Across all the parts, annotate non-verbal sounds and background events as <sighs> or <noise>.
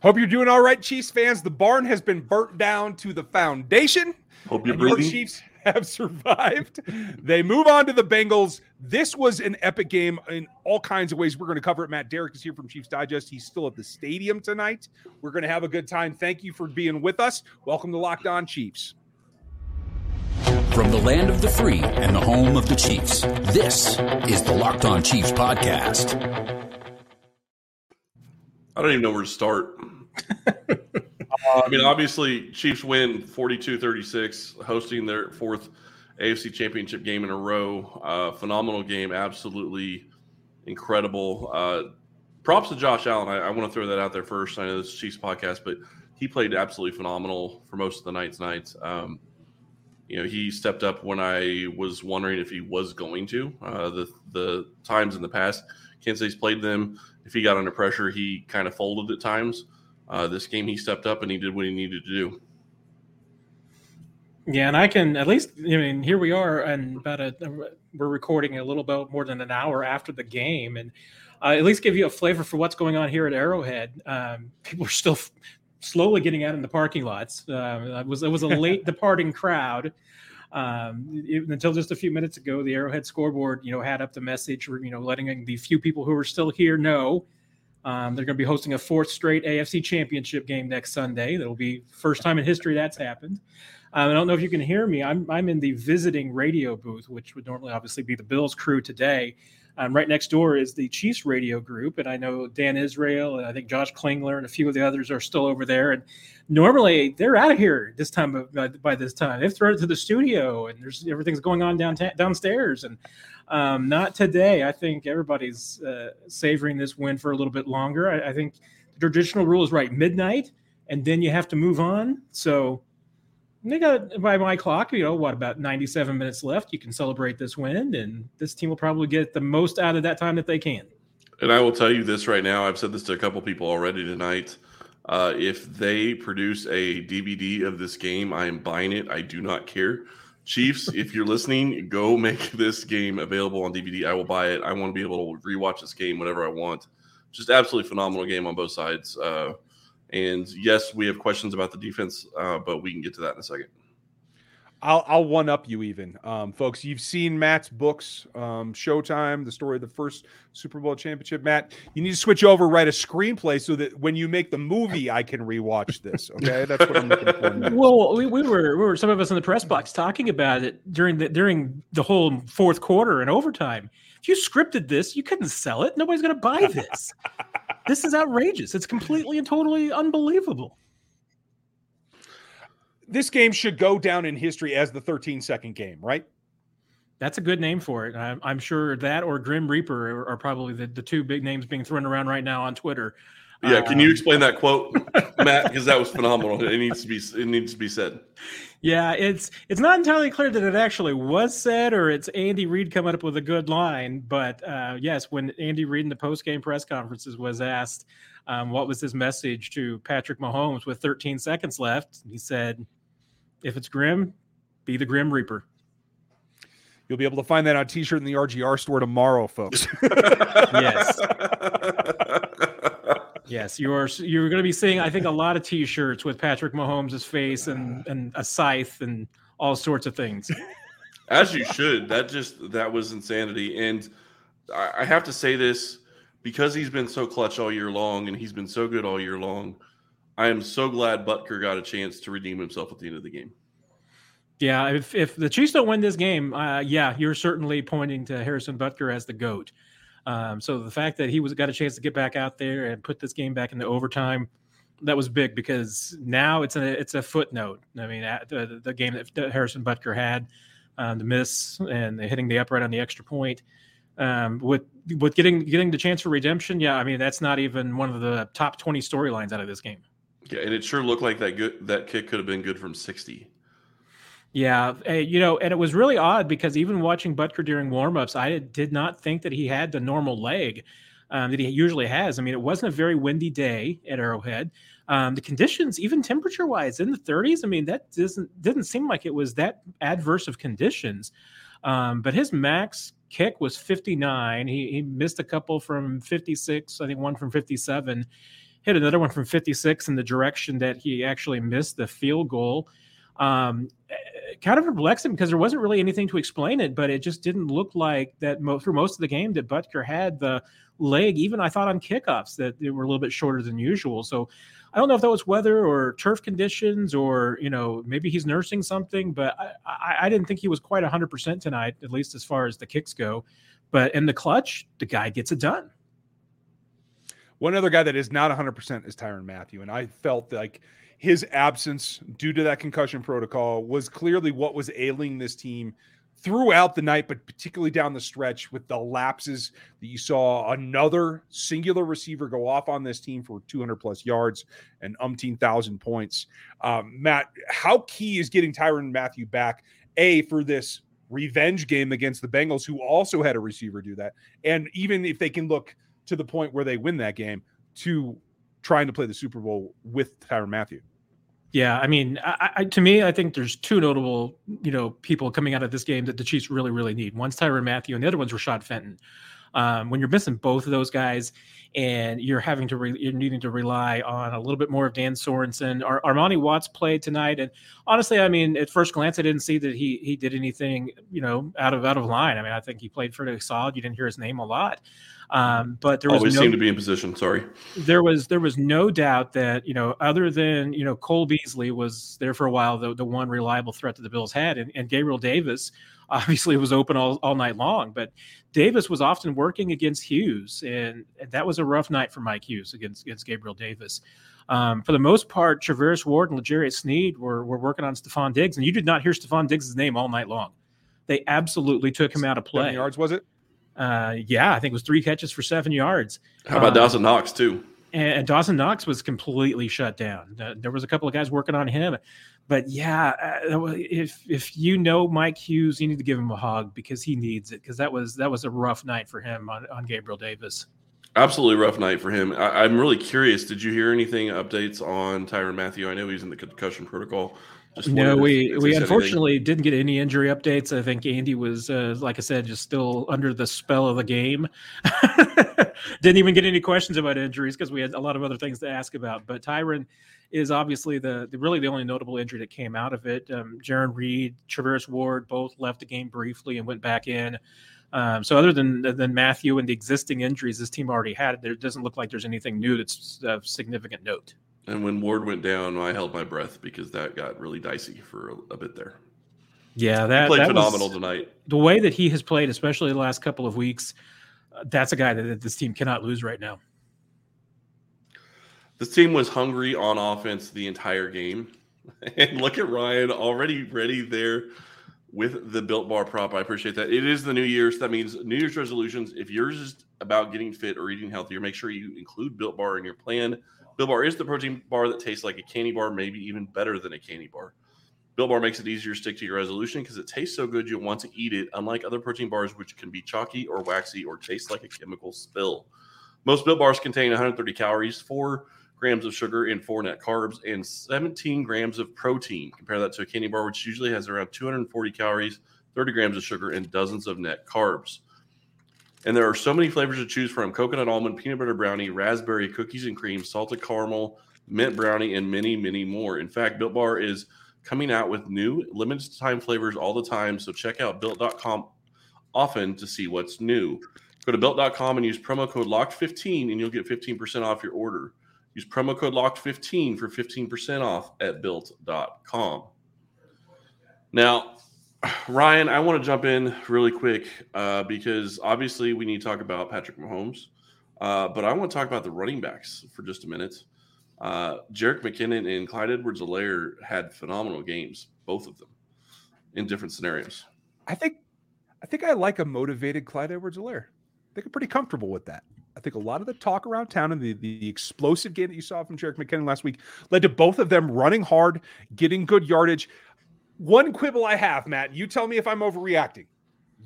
Hope you're doing all right, Chiefs fans. The barn has been burnt down to the foundation. Hope you're and your. Chiefs <laughs> have survived. They move on to the Bengals. This was an epic game in all kinds of ways. We're going to cover it. Matt Derrick is here from Chiefs Digest. He's still at the stadium tonight. We're going to have a good time. Thank you for being with us. Welcome to Locked On Chiefs. From the land of the free and the home of the Chiefs, this is the Locked On Chiefs podcast. I don't even know where to start. I mean, obviously, Chiefs win 42 36, hosting their fourth AFC championship game in a row. Uh, phenomenal game, absolutely incredible. Uh, props to Josh Allen. I, I want to throw that out there first. I know this is Chiefs podcast, but he played absolutely phenomenal for most of the night's nights. Um, you know, he stepped up when I was wondering if he was going to. Uh, the the times in the past, Kansas City's played them. If he got under pressure, he kind of folded at times. Uh, this game, he stepped up and he did what he needed to do. Yeah, and I can at least. I mean, here we are, and about a we're recording a little bit more than an hour after the game, and uh, at least give you a flavor for what's going on here at Arrowhead. Um, people are still f- slowly getting out in the parking lots. Uh, it was it was a late <laughs> departing crowd. Um, even until just a few minutes ago, the Arrowhead scoreboard, you know, had up the message, you know, letting the few people who are still here know um, they're going to be hosting a fourth straight AFC Championship game next Sunday. That'll be first time in history that's happened. Um, I don't know if you can hear me. I'm I'm in the visiting radio booth, which would normally obviously be the Bills crew today. Um, right next door is the Chiefs radio group, and I know Dan Israel and I think Josh Klingler and a few of the others are still over there. And normally they're out of here this time of, by, by this time. They've thrown it to the studio, and there's everything's going on down downstairs. And um, not today. I think everybody's uh, savoring this win for a little bit longer. I, I think the traditional rule is right midnight, and then you have to move on. So they got by my clock, you know, what about 97 minutes left? You can celebrate this win, and this team will probably get the most out of that time that they can. And I will tell you this right now. I've said this to a couple people already tonight. Uh, if they produce a DVD of this game, I am buying it. I do not care. Chiefs, <laughs> if you're listening, go make this game available on DVD. I will buy it. I want to be able to rewatch this game whenever I want. Just absolutely phenomenal game on both sides. Uh, and yes, we have questions about the defense, uh, but we can get to that in a second. I'll, I'll one up you even, um, folks. You've seen Matt's books, um, Showtime, the story of the first Super Bowl championship. Matt, you need to switch over, write a screenplay so that when you make the movie, I can rewatch this. <laughs> Okay, that's what I'm looking for. Next. Well, we, we were we were some of us in the press box talking about it during the during the whole fourth quarter and overtime. If you scripted this, you couldn't sell it. Nobody's going to buy this. <laughs> this is outrageous. It's completely and totally unbelievable this game should go down in history as the 13 second game, right? That's a good name for it. I'm, I'm sure that or Grim Reaper are, are probably the, the two big names being thrown around right now on Twitter. Yeah, can you explain that quote, <laughs> Matt? Because that was phenomenal. It needs to be it needs to be said. Yeah, it's it's not entirely clear that it actually was said or it's Andy Reid coming up with a good line. But uh, yes, when Andy Reid in the post game press conferences was asked um, what was his message to Patrick Mahomes with 13 seconds left, he said, "If it's grim, be the Grim Reaper." You'll be able to find that on T-shirt in the RGR store tomorrow, folks. yes. <laughs> Yes, you're you're going to be seeing, I think, a lot of T-shirts with Patrick Mahomes' face and and a scythe and all sorts of things. As you should. That just that was insanity. And I, I have to say this because he's been so clutch all year long and he's been so good all year long. I am so glad Butker got a chance to redeem himself at the end of the game. Yeah, if if the Chiefs don't win this game, uh, yeah, you're certainly pointing to Harrison Butker as the goat. Um, so the fact that he was got a chance to get back out there and put this game back into overtime, that was big because now it's a it's a footnote. I mean, the, the game that Harrison Butker had, um, the miss and the hitting the upright on the extra point, um, with with getting getting the chance for redemption. Yeah, I mean that's not even one of the top twenty storylines out of this game. Yeah, and it sure looked like that good that kick could have been good from sixty. Yeah, you know, and it was really odd because even watching Butker during warmups, I did not think that he had the normal leg um, that he usually has. I mean, it wasn't a very windy day at Arrowhead. Um, the conditions, even temperature wise, in the 30s. I mean, that doesn't didn't seem like it was that adverse of conditions. Um, but his max kick was 59. He, he missed a couple from 56. I think one from 57 hit another one from 56 in the direction that he actually missed the field goal. Um, kind of perplexed him because there wasn't really anything to explain it, but it just didn't look like that mo- through most of the game that Butker had the leg. Even I thought on kickoffs that they were a little bit shorter than usual. So I don't know if that was weather or turf conditions or you know maybe he's nursing something, but I, I, I didn't think he was quite 100 percent tonight, at least as far as the kicks go. But in the clutch, the guy gets it done. One other guy that is not 100% is Tyrann Mathieu. And I felt like his absence due to that concussion protocol was clearly what was ailing this team throughout the night, but particularly down the stretch with the lapses that you saw another singular receiver go off on this team for 200 plus yards and umpteen thousand points. Um, Matt, how key is getting Tyrann Mathieu back? A for this revenge game against the Bengals, who also had a receiver do that, and even if they can look to the point where they win that game, to trying to play the Super Bowl with Tyrann Mathieu. Yeah, I mean, I, I, to me, I think there's two notable, you know, people coming out of this game that the Chiefs really, really need. One's Tyrann Mathieu, and the other one's Rashad Fenton. Um, when you're missing both of those guys, and you're having to re- you're needing to rely on a little bit more of Dan Sorensen. Ar- Armani Watts played tonight, and honestly, I mean, at first glance, I didn't see that he he did anything, you know, out of out of line. I mean, I think he played pretty solid. You didn't hear his name a lot. Um, but there was always no, seemed to be in position. Sorry, there was there was no doubt that you know other than you know Cole Beasley was there for a while the the one reliable threat that the Bills had, and, and Gabriel Davis obviously it was open all, all night long. But Davis was often working against Hughes, and that was a rough night for Mike Hughes against against Gabriel Davis. Um, for the most part, Charvarius Ward and L'Jarius Sneed were, were working on Stefon Diggs, and you did not hear Stefon Diggs' name all night long. They absolutely took him out of play. yards was it? Uh, yeah, I think it was three catches for seven yards. How about um, Dawson Knox too? And, and, Dawson Knox was completely shut down. Uh, there was a couple of guys working on him, but yeah, uh, if if you know Mike Hughes, you need to give him a hug because he needs it. Because that was that was a rough night for him on, on Gabriel Davis. Absolutely rough night for him. I, am really curious. Did you hear anything updates on Tyrann Mathieu? I know he's in the concussion protocol. Just no, we we unfortunately anything. didn't get any injury updates. I think Andy was, uh, like I said, just still under the spell of the game. <laughs> didn't even get any questions about injuries because we had a lot of other things to ask about. But Tyrann is obviously the, the, really the only notable injury that came out of it. Um, Jarran Reed, Charvarius Ward both left the game briefly and went back in. Um, so other than than Mathieu and the existing injuries this team already had, there doesn't look like there's anything new that's of significant note. And when Ward went down, I held my breath because that got really dicey for a, a bit there. Yeah, that he played that phenomenal tonight. The way that he has played, especially the last couple of weeks, uh, that's a guy that, that this team cannot lose right now. This team was hungry on offense the entire game. <laughs> And look at Ryan already ready there with the built bar prop. I appreciate that. It is the New Year's. So that means New Year's resolutions. If yours is about getting fit or eating healthier, make sure you include built bar in your plan. Built Bar is the protein bar that tastes like a candy bar, maybe even better than a candy bar. Built Bar makes it easier to stick to your resolution because it tastes so good you'll want to eat it, unlike other protein bars, which can be chalky or waxy or taste like a chemical spill. Most Built Bars contain 130 calories, 4 grams of sugar, and 4 net carbs, and 17 grams of protein. Compare that to a candy bar, which usually has around 240 calories, 30 grams of sugar, and dozens of net carbs. And there are so many flavors to choose from coconut almond, peanut butter brownie, raspberry, cookies and cream, salted caramel, mint brownie, and many, many more. In fact, Built Bar is coming out with new limited time flavors all the time. So check out built.com often to see what's new. Go to built.com and use promo code LOCKED15 and you'll get 15% off your order. Use promo code LOCKED15 for 15% off at built.com. Now, Ryan, I want to jump in really quick uh, because obviously we need to talk about Patrick Mahomes, uh, but I want to talk about the running backs for just a minute. Uh, Jerick McKinnon and Clyde Edwards-Helaire had phenomenal games, both of them, in different scenarios. I think, I think I like a motivated Clyde Edwards-Helaire. I think I'm pretty comfortable with that. I think a lot of the talk around town and the, the explosive game that you saw from Jerick McKinnon last week led to both of them running hard, getting good yardage. One quibble I have, Matt, you tell me if I'm overreacting.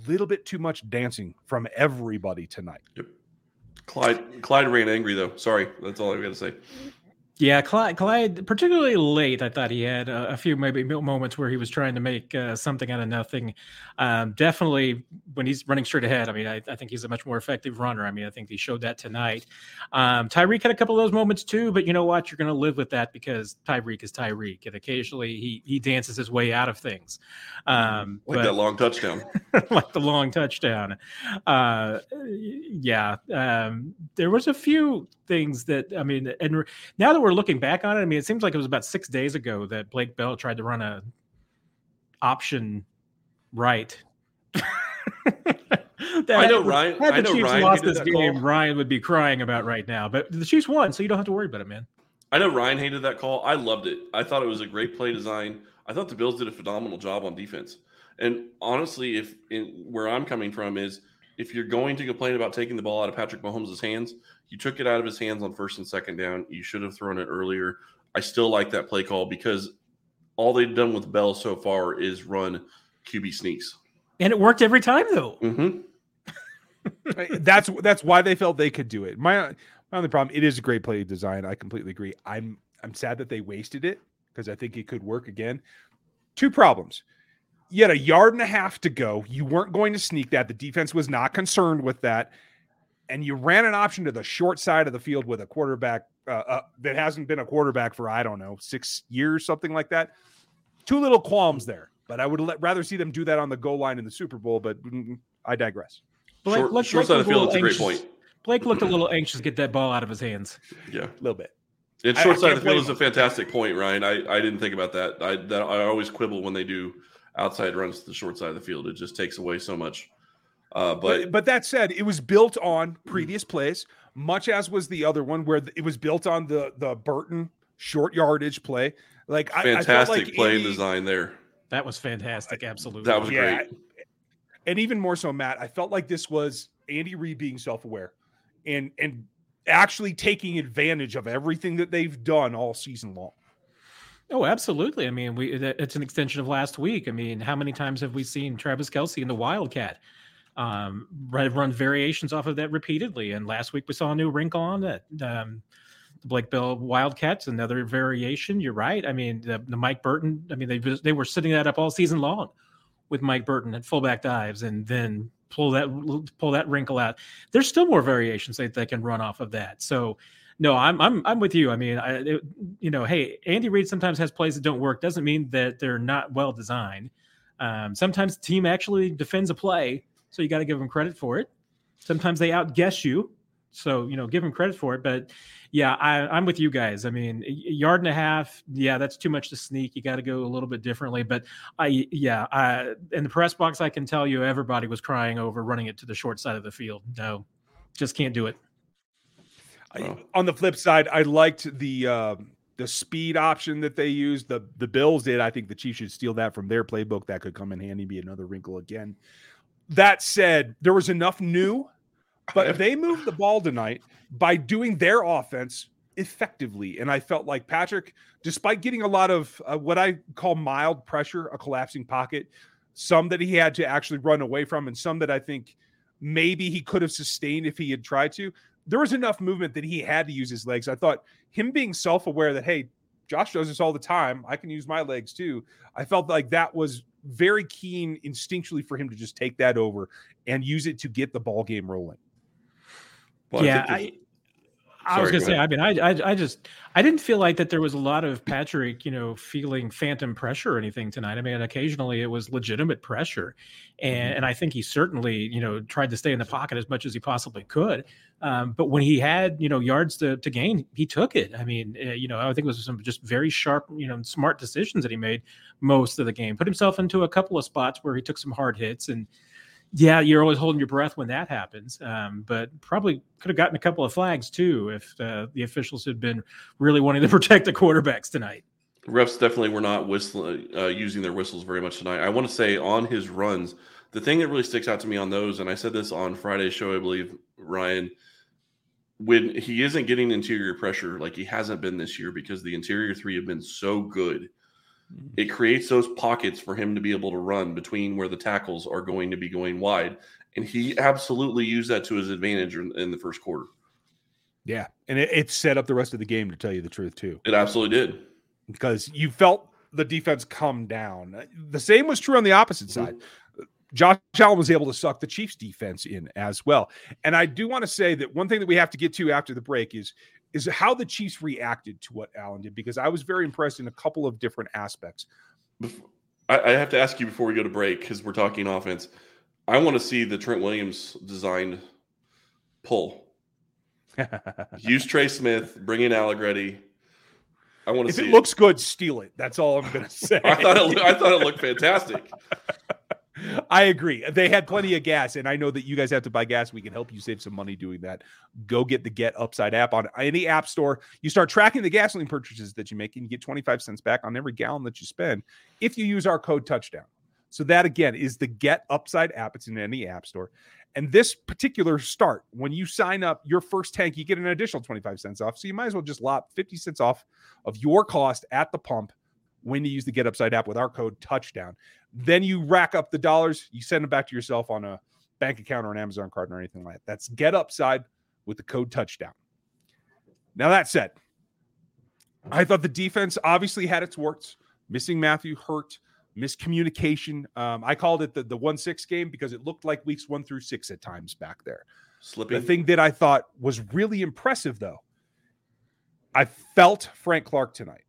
Little bit too much dancing from everybody tonight. Yep. Clyde Clyde ran angry though. Sorry, that's all I got to say. Yeah, Clyde, Clyde, particularly late, I thought he had a, a few maybe moments where he was trying to make uh, something out of nothing. Um, definitely when he's running straight ahead, I mean, I, I, think he's a much more effective runner. I mean, I think he showed that tonight. Um, Tyreek had a couple of those moments too, but you know what? You're going to live with that because Tyreek is Tyreek, and occasionally he he dances his way out of things. Um, like but, that long touchdown, <laughs> like the long touchdown. Uh, yeah, um, there was a few things that I mean, and now that we're looking back on it, I mean, it seems like it was about six days ago that Blake Bell tried to run a option right. <laughs> I know Ryan. Had the I know Chiefs Ryan lost this game, call. Ryan would be crying about right now. But the Chiefs won, so you don't have to worry about it, man. I know Ryan hated that call. I loved it. I thought it was a great play design. I thought the Bills did a phenomenal job on defense. And honestly, if in, where I'm coming from is if you're going to complain about taking the ball out of Patrick Mahomes' hands, you took it out of his hands on first and second down. You should have thrown it earlier. I still like that play call because all they've done with Bell so far is run QB sneaks, and it worked every time though. Mm-hmm. <laughs> that's that's why they felt they could do it. My my only problem, it is a great play design. I completely agree. I'm I'm sad that they wasted it because I think it could work again. Two problems. You had a yard and a half to go. You weren't going to sneak that. The defense was not concerned with that and you ran an option to the short side of the field with a quarterback uh, uh, that hasn't been a quarterback for I don't know six years, something like that. Two little qualms there, but I would let, rather see them do that on the goal line in the Super Bowl. But mm, I digress. Blake, short, Blake, short side of the field, it's a great point. Blake looked a little anxious to get that ball out of his hands. Yeah, a little bit. And short I, side I of the field is a fantastic point, Ryan. I, I didn't think about that. I that I always quibble when they do outside runs to the short side of the field. It just takes away so much uh, but, but, but that said, it was built on previous plays, much as was the other one where it was built on the the Burton short yardage play. Like fantastic I, like play Andy, design there. That was fantastic. Absolutely, that was yeah, great. And even more so, Matt, I felt like this was Andy Reid being self aware, and and actually taking advantage of everything that they've done all season long. Oh, absolutely. I mean, we it's an extension of last week. I mean, how many times have we seen Travis Kelce in the Wildcat? Um, run variations off of that repeatedly. And last week we saw a new wrinkle on that. Um, the Blake Bell Wildcats, another variation. You're right. I mean, the, the, Mike Burton. I mean, they they were sitting that up all season long with Mike Burton at fullback dives, and then pull that pull that wrinkle out. There's still more variations that they can run off of that. So. No, I'm I'm I'm with you. I mean, I, it, you know, hey, Andy Reid sometimes has plays that don't work. Doesn't mean that they're not well designed. Um, sometimes the team actually defends a play so you got to give them credit for it. Sometimes they outguess you, so you know give them credit for it. But yeah, I, am with you guys. I mean, yard and a half, yeah, that's too much to sneak. You got to go a little bit differently. But I, yeah, I, in the press box, I can tell you everybody was crying over running it to the short side of the field. No, just can't do it. I, on the flip side, I liked the uh, the speed option that they used. The the Bills did. I think the Chiefs should steal that from their playbook. That could come in handy. Be another wrinkle again. That said, there was enough new, but if they moved the ball tonight by doing their offense effectively. And I felt like Patrick, despite getting a lot of uh, what I call mild pressure, a collapsing pocket, some that he had to actually run away from, and some that I think maybe he could have sustained if he had tried to. There was enough movement that he had to use his legs. I thought him being self aware that, hey, Josh does this all the time. I can use my legs too. I felt like that was very keen instinctually for him to just take that over and use it to get the ball game rolling. Well, yeah, I, I was gonna say. I mean, I, I, I just, I didn't feel like that there was a lot of Patrick, you know, feeling phantom pressure or anything tonight. I mean, occasionally it was legitimate pressure, and mm-hmm. and I think he certainly, you know, tried to stay in the pocket as much as he possibly could. Um, but when he had, you know, yards to, to gain, he took it. I mean, uh, you know, I think it was some just very sharp, you know, smart decisions that he made most of the game. Put himself into a couple of spots where he took some hard hits and yeah, you're always holding your breath when that happens. Um, but probably could have gotten a couple of flags too if uh, the officials had been really wanting to <laughs> protect the quarterbacks tonight. Refs definitely were not whistling, uh, using their whistles very much tonight. I want to say on his runs, the thing that really sticks out to me on those, and I said this on Friday's show, I believe, Ryan, when he isn't getting interior pressure like he hasn't been this year because the interior three have been so good it creates those pockets for him to be able to run between where the tackles are going to be going wide. And he absolutely used that to his advantage in, in the first quarter. Yeah, and it, it set up the rest of the game to tell you the truth too. It absolutely did because you felt the defense come down. The same was true on the opposite mm-hmm. side. Josh Allen was able to suck the Chiefs defense in as well. And I do want to say that one thing that we have to get to after the break is is how the Chiefs reacted to what Allen did because I was very impressed in a couple of different aspects. I have to ask you before we go to break because we're talking offense. I want to see the Trent Williams designed pull. <laughs> Use Trey Smith, bring in Allegretti. I want to if see. If it, it looks good, steal it. That's all I'm going <laughs> to say. I thought it, I thought it looked fantastic. <laughs> I agree. They had plenty of gas, and I know that you guys have to buy gas. We can help you save some money doing that. Go get the Get Upside app on any app store. You start tracking the gasoline purchases that you make, and you get 25 cents back on every gallon that you spend if you use our code touchdown. So that again is the Get Upside app. It's in any app store. And this particular start, when you sign up your first tank, you get an additional 25 cents off. So you might as well just lop 50 cents off of your cost at the pump when you use the Get Upside app with our code touchdown. Then you rack up the dollars, you send them back to yourself on a bank account or an Amazon card or anything like that. That's Get Upside with the code touchdown. Now, that said, I thought the defense obviously had its warts. Missing Mathieu hurt, miscommunication. Um, I called it the, the 1 6 game because it looked like weeks one through six at times back there. Slipping. The thing that I thought was really impressive, though, I felt Frank Clark tonight.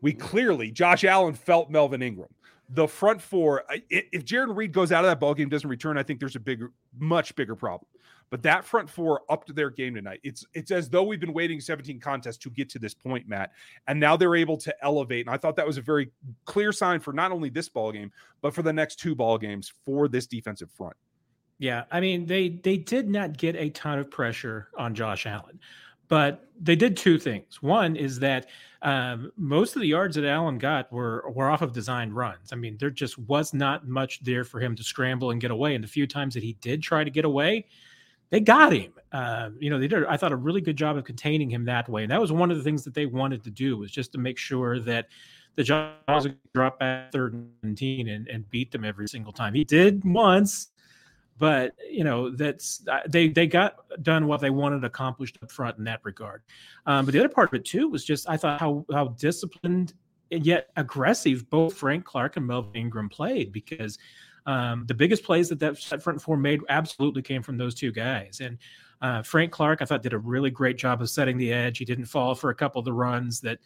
We clearly, Josh Allen felt Melvin Ingram the front four, if Jarran Reed goes out of that ball game, doesn't return, I think there's a bigger, much bigger problem. But that front four up to their game tonight, it's it's as though we've been waiting 17 contests to get to this point, Matt. And now they're able to elevate. And I thought that was a very clear sign for not only this ball game, but for the next two ball games for this defensive front. Yeah, I mean they they did not get a ton of pressure on Josh Allen. But they did two things. One is that um, most of the yards that Allen got were were off of designed runs. I mean, there just was not much there for him to scramble and get away. And the few times that he did try to get away, they got him. Uh, you know, they did. I thought a really good job of containing him that way. And that was one of the things that they wanted to do was just to make sure that the Giants drop back third and 17 and, and beat them every single time. He did once but you know that's uh, they they got done what they wanted accomplished up front in that regard. Um, but the other part of it too was just I thought how how disciplined and yet aggressive both Frank Clark and Melvin Ingram played because um, the biggest plays that that front four made absolutely came from those two guys and. Uh, Frank Clark, I thought, did a really great job of setting the edge. He didn't fall for a couple of the runs that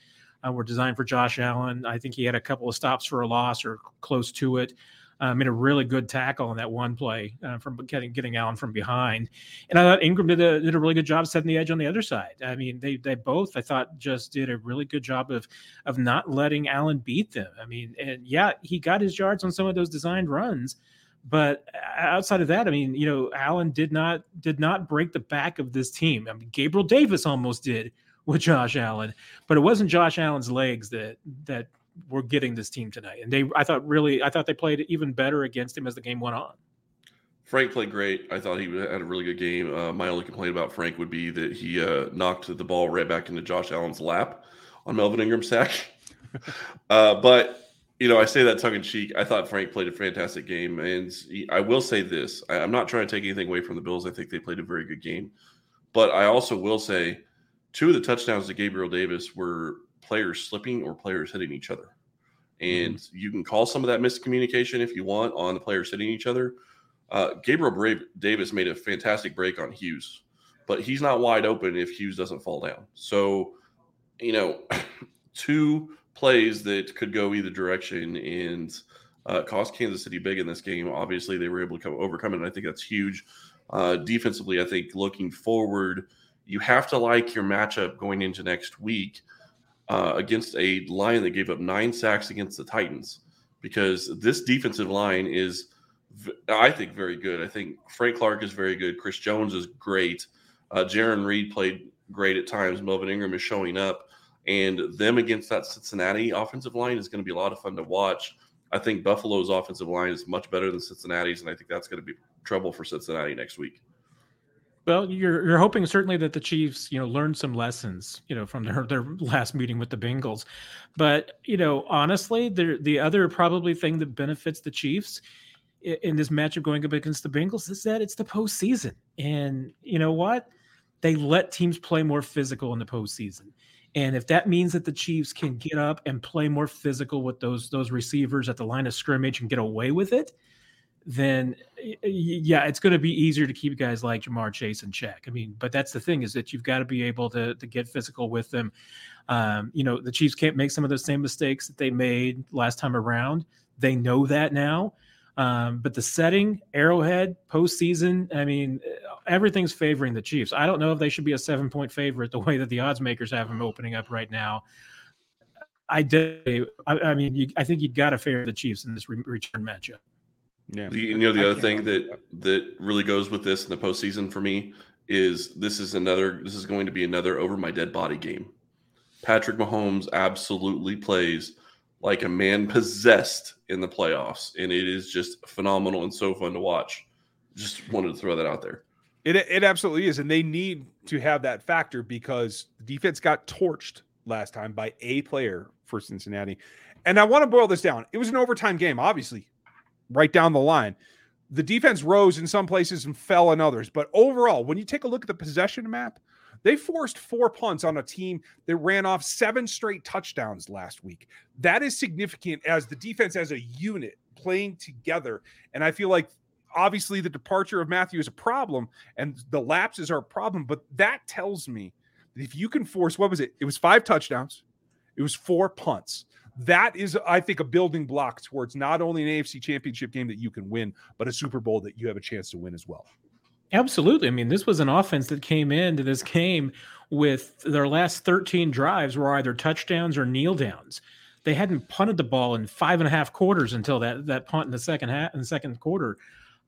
uh, were designed for Josh Allen. I think he had a couple of stops for a loss or close to it uh, made a really good tackle on that one play uh, from getting getting Allen from behind. And I thought Ingram did a did a really good job setting the edge on the other side. I mean, they they both I thought just did a really good job of of not letting Allen beat them. I mean, and yeah, he got his yards on some of those designed runs. But outside of that, I mean, you know, Allen did not did not break the back of this team. I mean, Gabriel Davis almost did with Josh Allen, but it wasn't Josh Allen's legs that that were getting this team tonight. And they, I thought, really, I thought they played even better against him as the game went on. Frank played great. I thought he had a really good game. Uh, my only complaint about Frank would be that he uh, knocked the ball right back into Josh Allen's lap on Melvin Ingram's sack. <laughs> uh, but you know, I say that tongue in cheek. I thought Frank played a fantastic game, and he, I will say this: I, I'm not trying to take anything away from the Bills. I think they played a very good game, but I also will say two of the touchdowns to Gabriel Davis were players slipping or players hitting each other. And mm-hmm. you can call some of that miscommunication if you want on the players hitting each other. Uh, Gabriel Brave, Davis made a fantastic break on Hughes, but he's not wide open if Hughes doesn't fall down. So, you know, <coughs> two plays that could go either direction and uh, cost Kansas City big in this game. Obviously, they were able to come, overcome it, and I think that's huge. Uh, defensively, I think looking forward, you have to like your matchup going into next week uh, against a line that gave up nine sacks against the Titans because this defensive line is, I think, very good. I think Frank Clark is very good. Chris Jones is great. Uh, Jarran Reed played great at times. Melvin Ingram is showing up. And them against that Cincinnati offensive line is going to be a lot of fun to watch. I think Buffalo's offensive line is much better than Cincinnati's, and I think that's going to be trouble for Cincinnati next week. Well, you're you're hoping certainly that the Chiefs, you know, learn some lessons, you know, from their <laughs> their last meeting with the Bengals. But you know, honestly, the the other probably thing that benefits the Chiefs in this matchup going up against the Bengals is that it's the postseason, and you know what? they let teams play more physical in the postseason. And if that means that the Chiefs can get up and play more physical with those those receivers at the line of scrimmage and get away with it, then yeah, it's going to be easier to keep guys like Ja'Marr Chase in check. I mean, but that's the thing is that you've got to be able to to get physical with them. Um, you know, the Chiefs can't make some of those same mistakes that they made last time around. They know that now. Um, but the setting, Arrowhead, postseason, I mean, everything's favoring the Chiefs. I don't know if they should be a seven point favorite the way that the odds makers have them opening up right now. I did. I, I mean, you, I think you've got to favor the Chiefs in this re- return matchup. Yeah. The, you know, the I other thing that that really goes with this in the postseason for me is this is another. This is going to be another over my dead body game. Patrick Mahomes absolutely plays like a man <laughs> possessed in the playoffs, and it is just phenomenal and so fun to watch. Just wanted to throw that out there. It it absolutely is, and they need to have that factor because the defense got torched last time by a player for Cincinnati. And I want to boil this down. It was an overtime game, obviously, right down the line. The defense rose in some places and fell in others. But overall, when you take a look at the possession map, they forced four punts on a team that ran off seven straight touchdowns last week. That is significant as the defense as a unit playing together. And I feel like obviously the departure of Mathieu is a problem and the lapses are a problem, but that tells me that if you can force what was it? It was five touchdowns, it was four punts. That is, I think, a building block towards not only an AFC championship game that you can win, but a Super Bowl that you have a chance to win as well. Absolutely. I mean, this was an offense that came into this game with their last 13 drives were either touchdowns or kneel downs. They hadn't punted the ball in five and a half quarters until that that punt in the second half in the second quarter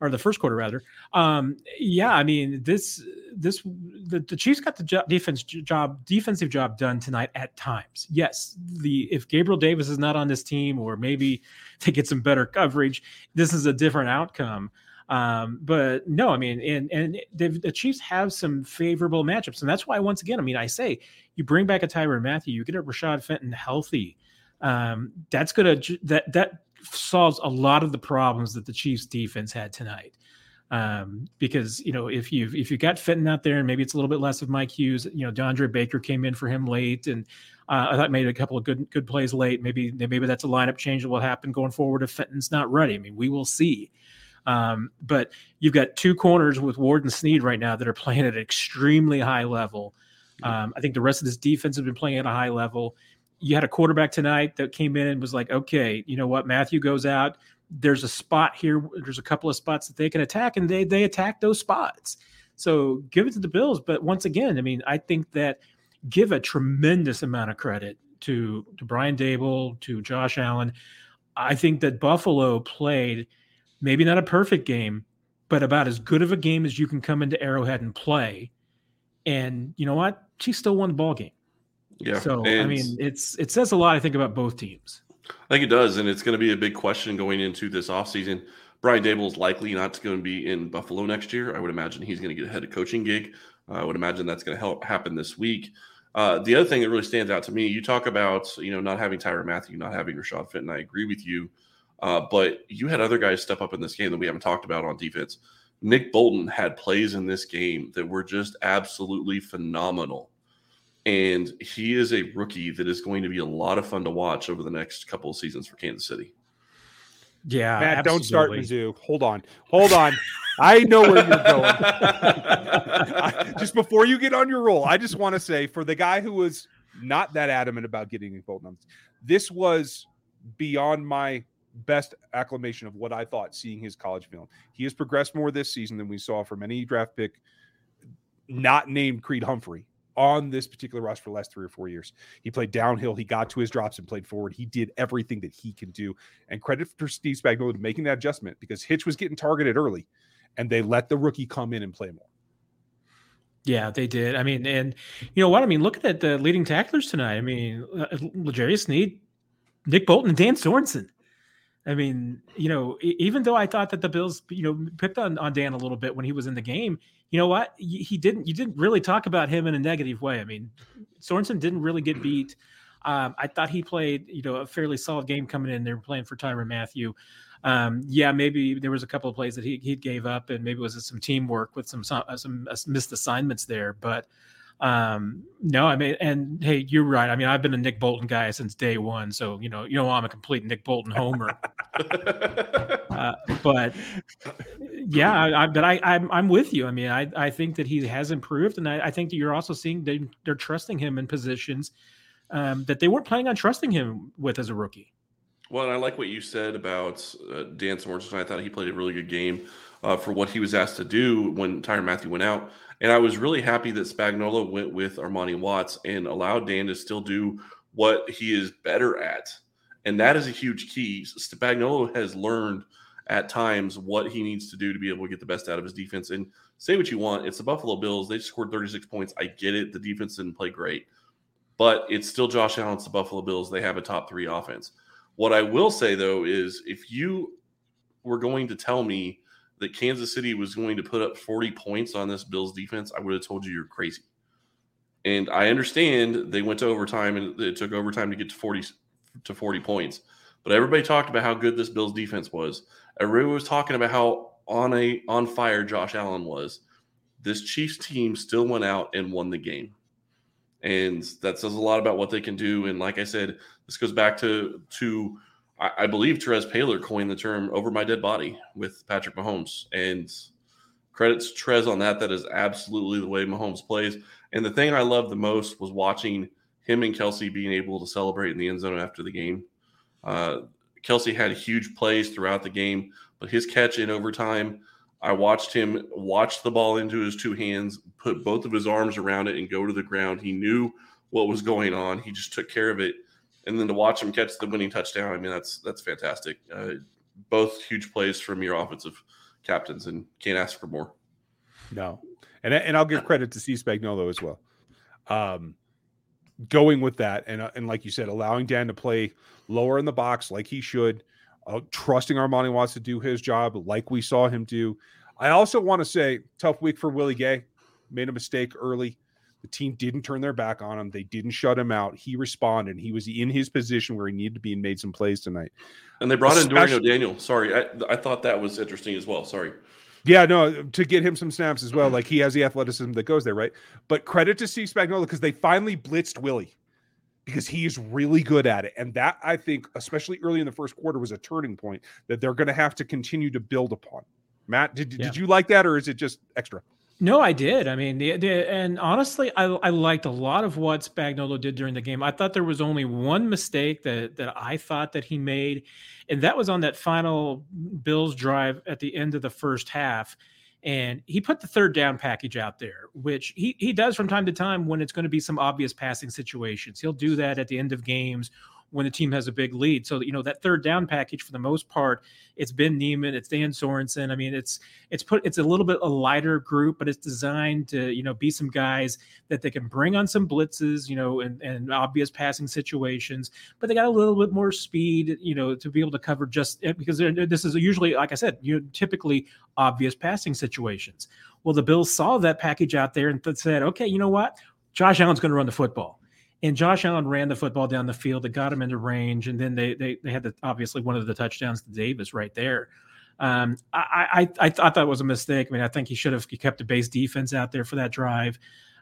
or the first quarter rather. Um, yeah, I mean this this the, the Chiefs got the job, defense job defensive job done tonight at times. Yes, the if Gabriel Davis is not on this team or maybe <laughs> they get some better coverage, this is a different outcome. Um, but no, I mean, and and the Chiefs have some favorable matchups, and that's why once again, I mean, I say you bring back a Tyrann Mathieu, you get a Rashad Fenton healthy. Um, that's gonna that that solves a lot of the problems that the Chiefs defense had tonight. Um, because you know if you've if you got Fenton out there and maybe it's a little bit less of Mike Hughes, you know DeAndre Baker came in for him late and uh, I thought made a couple of good good plays late. Maybe maybe that's a lineup change that will happen going forward if Fenton's not ready. I mean we will see. Um, but you've got two corners with Ward and Sneed right now that are <laughs> playing at an extremely high level. Um, I think the rest of this defense has been playing at a high level. You had a quarterback tonight that came in and was like, okay, you know what? Mathieu goes out. There's a spot here. There's a couple of spots that they can attack, and they they attack those spots. So give it to the Bills. But once again, I mean, I think that give a tremendous amount of credit to to Brian Daboll, to Josh Allen. I think that Buffalo played – maybe not a perfect game, but about as good of a game as you can come into Arrowhead and play. And you know what? She still won the ball game. Yeah. So I mean, it's it says a lot. I think about both teams. I think it does, and it's going to be a big question going into this offseason. Brian Daboll is likely not going to be in Buffalo next year. I would imagine he's going to get a head of coaching gig. Uh, I would imagine that's going to help happen this week. Uh, the other thing that really stands out to me, you talk about you know not having Tyrann Mathieu, not having Rashad Fenton. I agree with you. Uh, but you had other guys step up in this game that we haven't talked about on defense. Nick Bolton had plays in this game that were just absolutely phenomenal. And he is a rookie that is going to be a lot of fun to watch over the next couple of seasons for Kansas City. Yeah, Matt, absolutely. don't start Mizzou. Hold on, hold on. I know where you're going. <laughs> I, just before you get on your roll, I just want to say for the guy who was not that adamant about getting Nick Bolton, this was beyond my best acclamation of what I thought seeing his college film. He has progressed more this season than we saw from any draft pick not named Creed Humphrey on this particular roster for the last three or four years. He played downhill, he got to his drops and played forward. He did everything that he can do. And credit for Steve Spagnuolo making that adjustment because Hitch was getting targeted early and they let the rookie come in and play more. Yeah, they did. I mean, and you know what? I mean, looking at the leading tacklers tonight, I mean, uh, L'Jarius Sneed, Nick Bolton, and Dan Sorensen. I mean, you know, even though I thought that the Bills, you know, picked on, on Dan a little bit when he was in the game, you know what? He didn't. You didn't really talk about him in a negative way. I mean, Sorensen didn't really get beat. Um, I thought he played, you know, a fairly solid game coming in. They were playing for Tyrann Mathieu. Um, yeah, maybe there was a couple of plays that he he gave up, and maybe it was some teamwork with some some, some missed assignments there. But um, no, I mean, and hey, you're right. I mean, I've been a Nick Bolton guy since day one, so you know, you know, I'm a complete Nick Bolton homer. <laughs> uh, but yeah, I, I, but I, I'm I'm with you. I mean, I I think that he has improved, and I, I think that you're also seeing they, they're trusting him in positions um, that they weren't planning on trusting him with as a rookie. Well, and I like what you said about uh, Dan Sorensen. I thought he played a really good game uh, for what he was asked to do when Tyrann Mathieu went out. And I was really happy that Spagnuolo went with Armani Watts and allowed Dan to still do what he is better at. And that is a huge key. Spagnuolo has learned at times what he needs to do to be able to get the best out of his defense. And say what you want, it's the Buffalo Bills. They scored 36 points. I get it. The defense didn't play great, but it's still Josh Allen. It's the Buffalo Bills. They have a top three offense. What I will say though is if you were going to tell me that Kansas City was going to put up 40 points on this Bills defense, I would have told you you're crazy. And I understand they went to overtime and it took overtime to get to 40 to 40 points. But everybody talked about how good this Bills defense was. Everybody was talking about how on a on fire Josh Allen was. This Chiefs team still went out and won the game. And that says a lot about what they can do. And like I said, this goes back to to I, believe Terez Paylor coined the term "over my dead body" with Patrick Mahomes, and credits Trez on that. That is absolutely the way Mahomes plays. And the thing I loved the most was watching him and Kelce being able to celebrate in the end zone after the game. Uh, Kelce had huge plays throughout the game, but his catch in overtime, I watched him watch the ball into his two hands, put both of his arms around it, and go to the ground. He knew what was going on. He just took care of it and then to watch him catch the winning touchdown, I mean that's that's fantastic. Uh, both huge plays from your offensive captains, and can't ask for more. No, and and I'll give credit to C Spagnuolo as well. Um, going with that, and uh, and like you said, allowing Dan to play lower in the box like he should, uh, trusting Armani Watts to do his job like we saw him do. I also want to say, tough week for Willie Gay. Made a mistake early. The team didn't turn their back on him. They didn't shut him out. He responded. He was in his position where he needed to be and made some plays tonight. And they brought Especially, in Dorian O'Daniel. Sorry, I, I thought that was interesting as well. Sorry. Yeah, no, to get him some snaps as well. Like he has the athleticism that goes there, right? But credit to Steve Spagnuolo because they finally blitzed Willie because he is really good at it. And that I think, especially early in the first quarter, was a turning point that they're going to have to continue to build upon. Matt, did, yeah. did you like that or is it just extra? No, I did. I mean, the, the, and honestly, I, I liked a lot of what Spagnuolo did during the game. I thought there was only one mistake that that I thought that he made, and that was on that final Bills drive at the end of the first half. And he put the third down package out there, which he, he does from time to time when it's going to be some obvious passing situations. He'll do that at the end of games when the team has a big lead. So you know that third down package for the most part, it's Ben Niemann, it's Dan Sorensen. I mean, it's it's put it's a little bit a lighter group, but it's designed to you know be some guys that they can bring on some blitzes, you know, and, and obvious passing situations. But they got a little bit more speed, you know, to be able to cover just eh, because this is usually, like I said, you know, typically obvious passing situations. Well, the Bills saw that package out there and said, okay, you know what? Josh Allen's going to run the football and Josh Allen ran the football down the field. It got him into range, and then they they, they had the, obviously one of the touchdowns to Davis right there. Um, I, I I thought that was a mistake. I mean, I think he should have kept a base defense out there for that drive.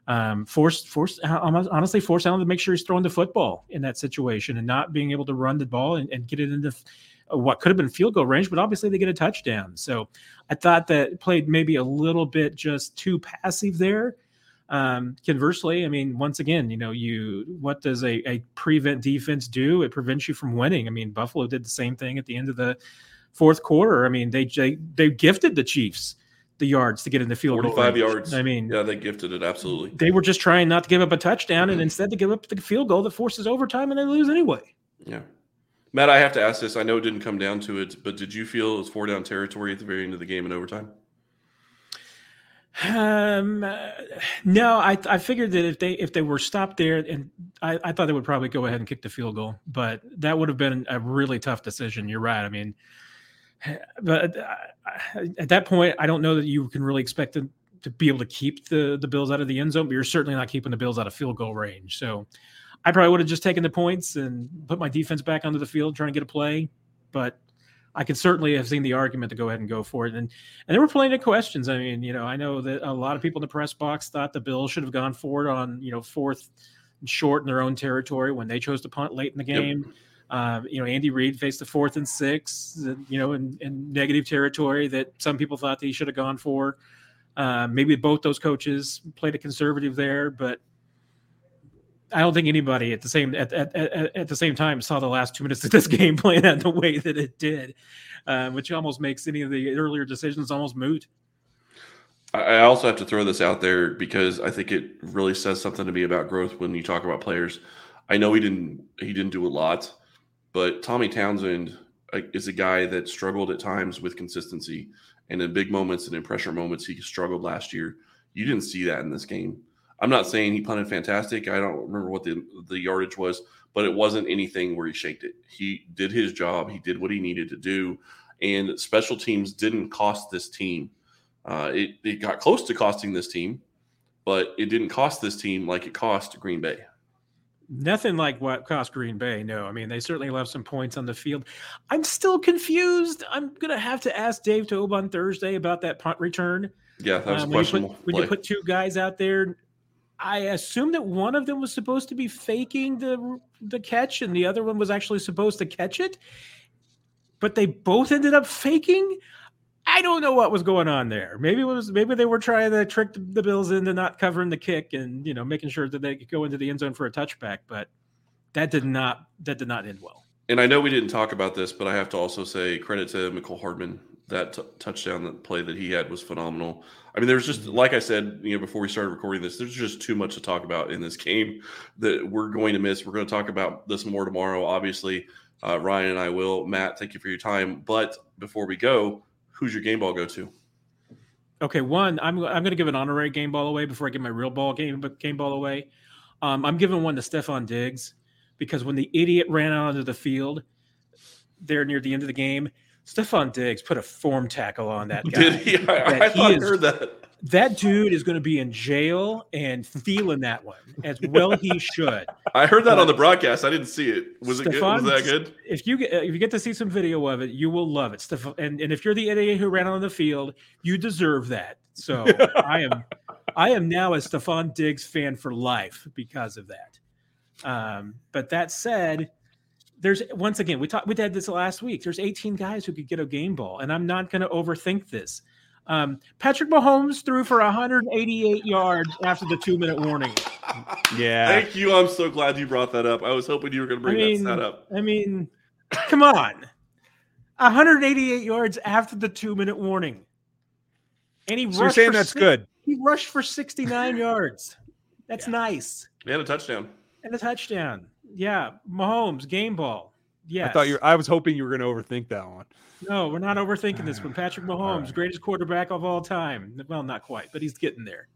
Um, forced forced honestly forced Allen to make sure he's throwing the football in that situation and not being able to run the ball and, and get it into what could have been field goal range, but obviously they get a touchdown. So I thought that played maybe a little bit just too passive there. Um, conversely, I mean, once again, you know, you what does a, a prevent defense do? It prevents you from winning. I mean, Buffalo did the same thing at the end of the fourth quarter. I mean, they they, they gifted the Chiefs the yards to get in the field. Forty-five yards. I mean, yeah, they gifted it absolutely. They were just trying not to give up a touchdown, mm-hmm. and instead to give up the field goal that forces overtime, and they lose anyway. Yeah, Matt, I have to ask this. I know it didn't come down to it, but did you feel it was four down territory at the very end of the game in overtime? Um, no, I I figured that if they if they were stopped there, and I, I thought they would probably go ahead and kick the field goal, but that would have been a really tough decision. You're right. I mean, <sighs> but uh, at that point, I don't know that you can really expect them to be able to keep the the Bills out of the end zone, but you're certainly not keeping the Bills out of field goal range. So. I probably would have just taken the points and put my defense back onto the field trying to get a play. But I could certainly have seen the argument to go ahead and go for it. And and there were plenty of questions. I mean, you know, I know that a lot of people in the press box thought the Bills should have gone forward on, you know, fourth short in their own territory when they chose to punt late in the game. Yep. Um, you know, Andy Reid faced a fourth and six, you know, in, in negative territory that some people thought that he should have gone for. Uh, maybe both those coaches played a conservative there, but I don't think anybody at the same at, at, at, at, the same time saw the last two minutes of this <laughs> game playing out the way that it did, uh, which almost makes any of the earlier decisions almost moot. I also have to throw this out there because I think it really says something to me about growth when you talk about players. I know he didn't he didn't do a lot, but Tommy Townsend is a guy that struggled at times with consistency, and in big moments and in pressure moments he struggled last year. You didn't see that in this game. I'm not saying he punted fantastic. I don't remember what the the yardage was, but it wasn't anything where he shaked it. He did his job. He did what he needed to do, and special teams didn't cost this team. Uh, it it got close to costing this team, but it didn't cost this team like it cost Green Bay. Nothing like what cost Green Bay. No, I mean they certainly left some points on the field. I'm still confused. I'm gonna have to ask Dave Toub on Thursday about that punt return. Yeah, that was um, when, you put, when you put two guys out there, I assume that one of them was supposed to be faking the the catch, and the other one was actually supposed to catch it. But they both ended up faking. I don't know what was going on there. Maybe it was maybe they were trying to trick the Bills into not covering the kick and you know making sure that they could go into the end zone for a touchback. But that did not that did not end well. And I know we didn't talk about this, but I have to also say credit to Mecole Hardman that t- touchdown that play that he had was phenomenal. I mean, there's just like I said, you know, before we started recording this, there's just too much to talk about in this game that we're going to miss. We're going to talk about this more tomorrow. Obviously, uh, Ryan and I will. Matt, thank you for your time. But before we go, who's your game ball go to? Okay, one, I'm I'm going to give an honorary game ball away before I give my real ball game game ball away. Um, I'm giving one to Stefon Diggs because when the idiot ran out onto the field there near the end of the game, Stefon Diggs put a form tackle on that guy. <laughs> Did he? I, I he is, heard that. That dude is going to be in jail and feeling that one as well. He should. <laughs> I heard that but, on the broadcast. I didn't see it. Was Stefon, it good? Was that good? If you get if you get to see some video of it, you will love it. Stefon, and and if you're the idiot who ran on the field, you deserve that. So I am I am now a Stefon Diggs fan for life because of that. Um, but that said there's once again we talked we did this last week. There's 18 guys who could get a game ball, and I'm not going to overthink this. Um, Patrick Mahomes threw for 188 yards after the two minute warning. Yeah, thank you. I'm so glad you brought that up. I was hoping you were going to bring I mean, that stat up. I mean, come on, 188 yards after the two minute warning, and he so rushed. You're saying that's six, good. He rushed for 69 yards. That's yeah. nice. And a touchdown. And a touchdown. Yeah, Mahomes game ball. Yeah, I thought you. I was hoping you were going to overthink that one. No, we're not overthinking this one. Patrick Mahomes, right. greatest quarterback of all time. Well, not quite, but he's getting there.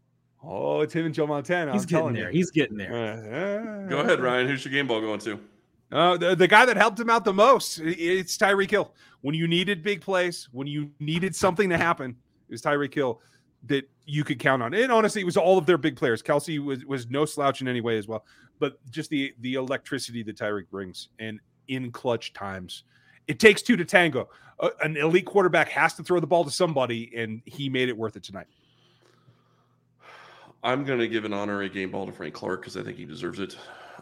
Oh, it's him and Joe Montana. He's I'm getting there. You. He's getting there. Uh, Go ahead, Ryan. Who's your game ball going to? Uh, the, the guy that helped him out the most. It's Tyreek Hill. When you needed big plays, when you needed something to happen, it was Tyreek Hill that you could count on. And honestly, it was all of their big players. Kelce was was no slouch in any way as well. But just the the electricity that Tyreek brings and in clutch times. It takes two to tango. Uh, an elite quarterback has to throw the ball to somebody, and he made it worth it tonight. I'm going to give an honorary game ball to Frank Clark because I think he deserves it.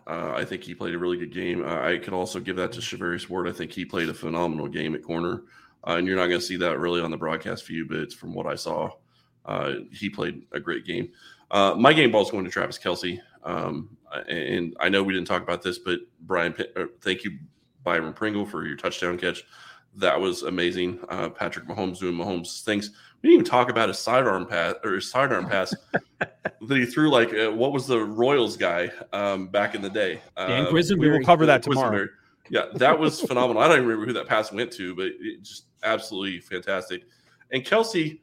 Uh, I think he played a really good game. Uh, I could also give that to Charvarius Ward. I think he played a phenomenal game at corner. Uh, and you're not going to see that really on the broadcast view, but from what I saw. Uh, he played a great game. Uh, my game ball is going to Travis Kelce. Um, and I know we didn't talk about this, but Brian, uh, thank you, Byron Pringle, for your touchdown catch. That was amazing. Uh, Patrick Mahomes doing Mahomes things. We didn't even talk about his sidearm pass or his sidearm pass <laughs> that he threw. Like, uh, what was the Royals guy um, back in the day? Dan uh, We will cover that tomorrow. Yeah, that was phenomenal. I don't even remember who that pass went to, but it just absolutely fantastic. And Kelce,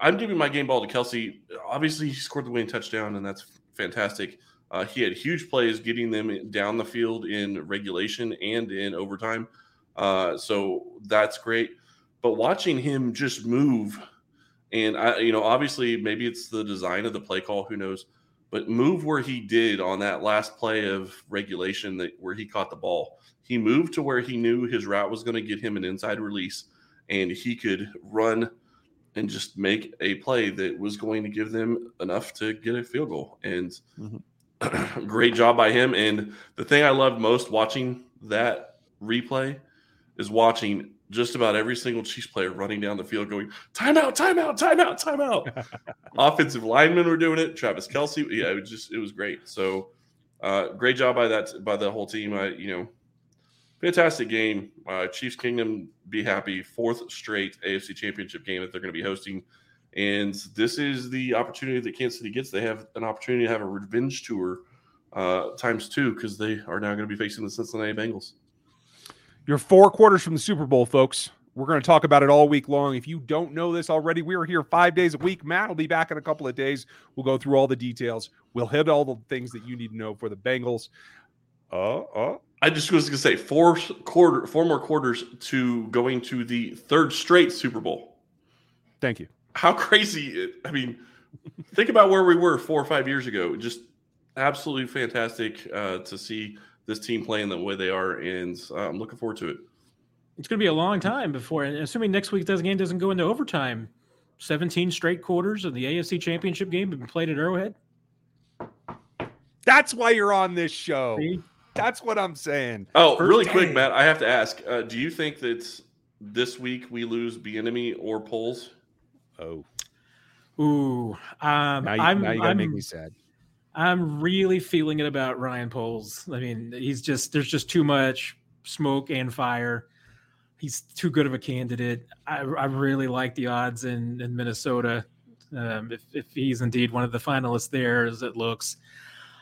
I'm giving my game ball to Kelce. Obviously, he scored the winning touchdown, and that's fantastic. Uh, he had huge plays getting them down the field in regulation and in overtime. Uh, so that's great. But watching him just move, and I, you know, obviously maybe it's the design of the play call, who knows? but move where he did on that last play of regulation that where he caught the ball. He moved to where he knew his route was going to get him an inside release and he could run and just make a play that was going to give them enough to get a field goal. And mm-hmm. <clears throat> great job by him. And the thing I loved most watching that replay is watching just about every single Chiefs player running down the field going, timeout, timeout, timeout, timeout. <laughs> Offensive linemen were doing it. Travis Kelce. Yeah, it was just, it was great. So uh, great job by that, by the whole team. I, you know, fantastic game. Uh, Chiefs Kingdom be happy. Fourth straight AFC Championship game that they're going to be hosting. And this is the opportunity that Kansas City gets. They have an opportunity to have a revenge tour uh, times two because they are now going to be facing the Cincinnati Bengals. You're four quarters from the Super Bowl, folks. We're going to talk about it all week long. If you don't know this already, we are here five days a week. Matt will be back in a couple of days. We'll go through all the details. We'll hit all the things that you need to know for the Bengals. Uh, uh, I just was going to say four quarter, four more quarters to going to the third straight Super Bowl. Thank you. How crazy! I mean, think about where we were four or five years ago. Just absolutely fantastic uh, to see this team playing the way they are, and uh, I'm looking forward to it. It's going to be a long time before, assuming next week's game doesn't go into overtime. 17 straight quarters of the AFC Championship game have been played at Arrowhead. That's why you're on this show. See? That's what I'm saying. Oh, First really quick, Matt. I have to ask: uh, Do you think that this week we lose Bieniemy or Poles? Oh, ooh. Um, now you, I'm, now you gotta I'm, make me sad. I'm really feeling it about Ryan Poles. I mean, he's just there's just too much smoke and fire. He's too good of a candidate. I, I really like the odds in, in Minnesota. Um, if, if he's indeed one of the finalists there, as it looks,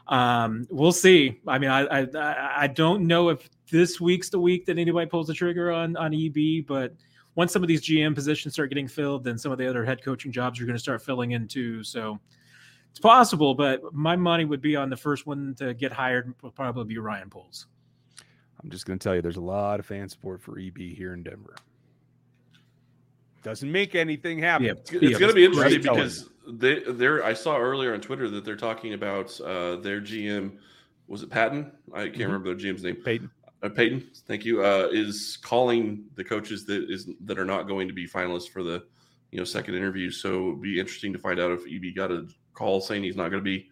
um, we'll see. I mean, I, I I don't know if this week's the week that anybody pulls the trigger on on EB, but once some of these GM positions start getting filled, then some of the other head coaching jobs are going to start filling in too. So it's possible, but my money would be on the first one to get hired. Will probably be Ryan Poles. I'm just going to tell you, there's a lot of fan support for EB here in Denver. Doesn't make anything happen. Yeah, it's, it's going to be interesting because they, there. I saw earlier on Twitter that they're talking about uh, their GM. Was it Patton? I can't mm-hmm. remember their GM's name. Paton. Uh, Paton, thank you. Uh, is calling the coaches that is that are not going to be finalists for the you know second interview. So it'd be interesting to find out if EB got a call saying he's not going to be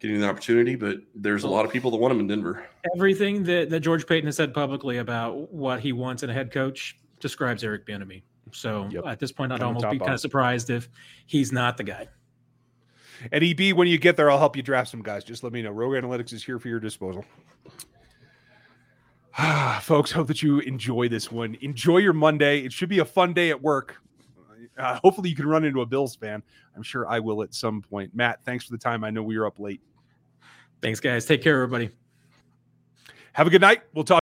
getting the opportunity. But there's a lot of people that want him in Denver. Everything that, that George Paton has said publicly about what he wants in a head coach describes Eric Bieniemy. So yep. at this point, I'd almost be kind of surprised if he's not the guy. And EB, when you get there, I'll help you draft some guys. Just let me know. Rogue Analytics is here for your disposal. <sighs> Folks, hope that you enjoy this one. Enjoy your Monday. It should be a fun day at work. Uh, hopefully, you can run into a Bills fan. I'm sure I will at some point. Matt, thanks for the time. I know we were up late. Thanks, guys. Take care, everybody. Have a good night. We'll talk.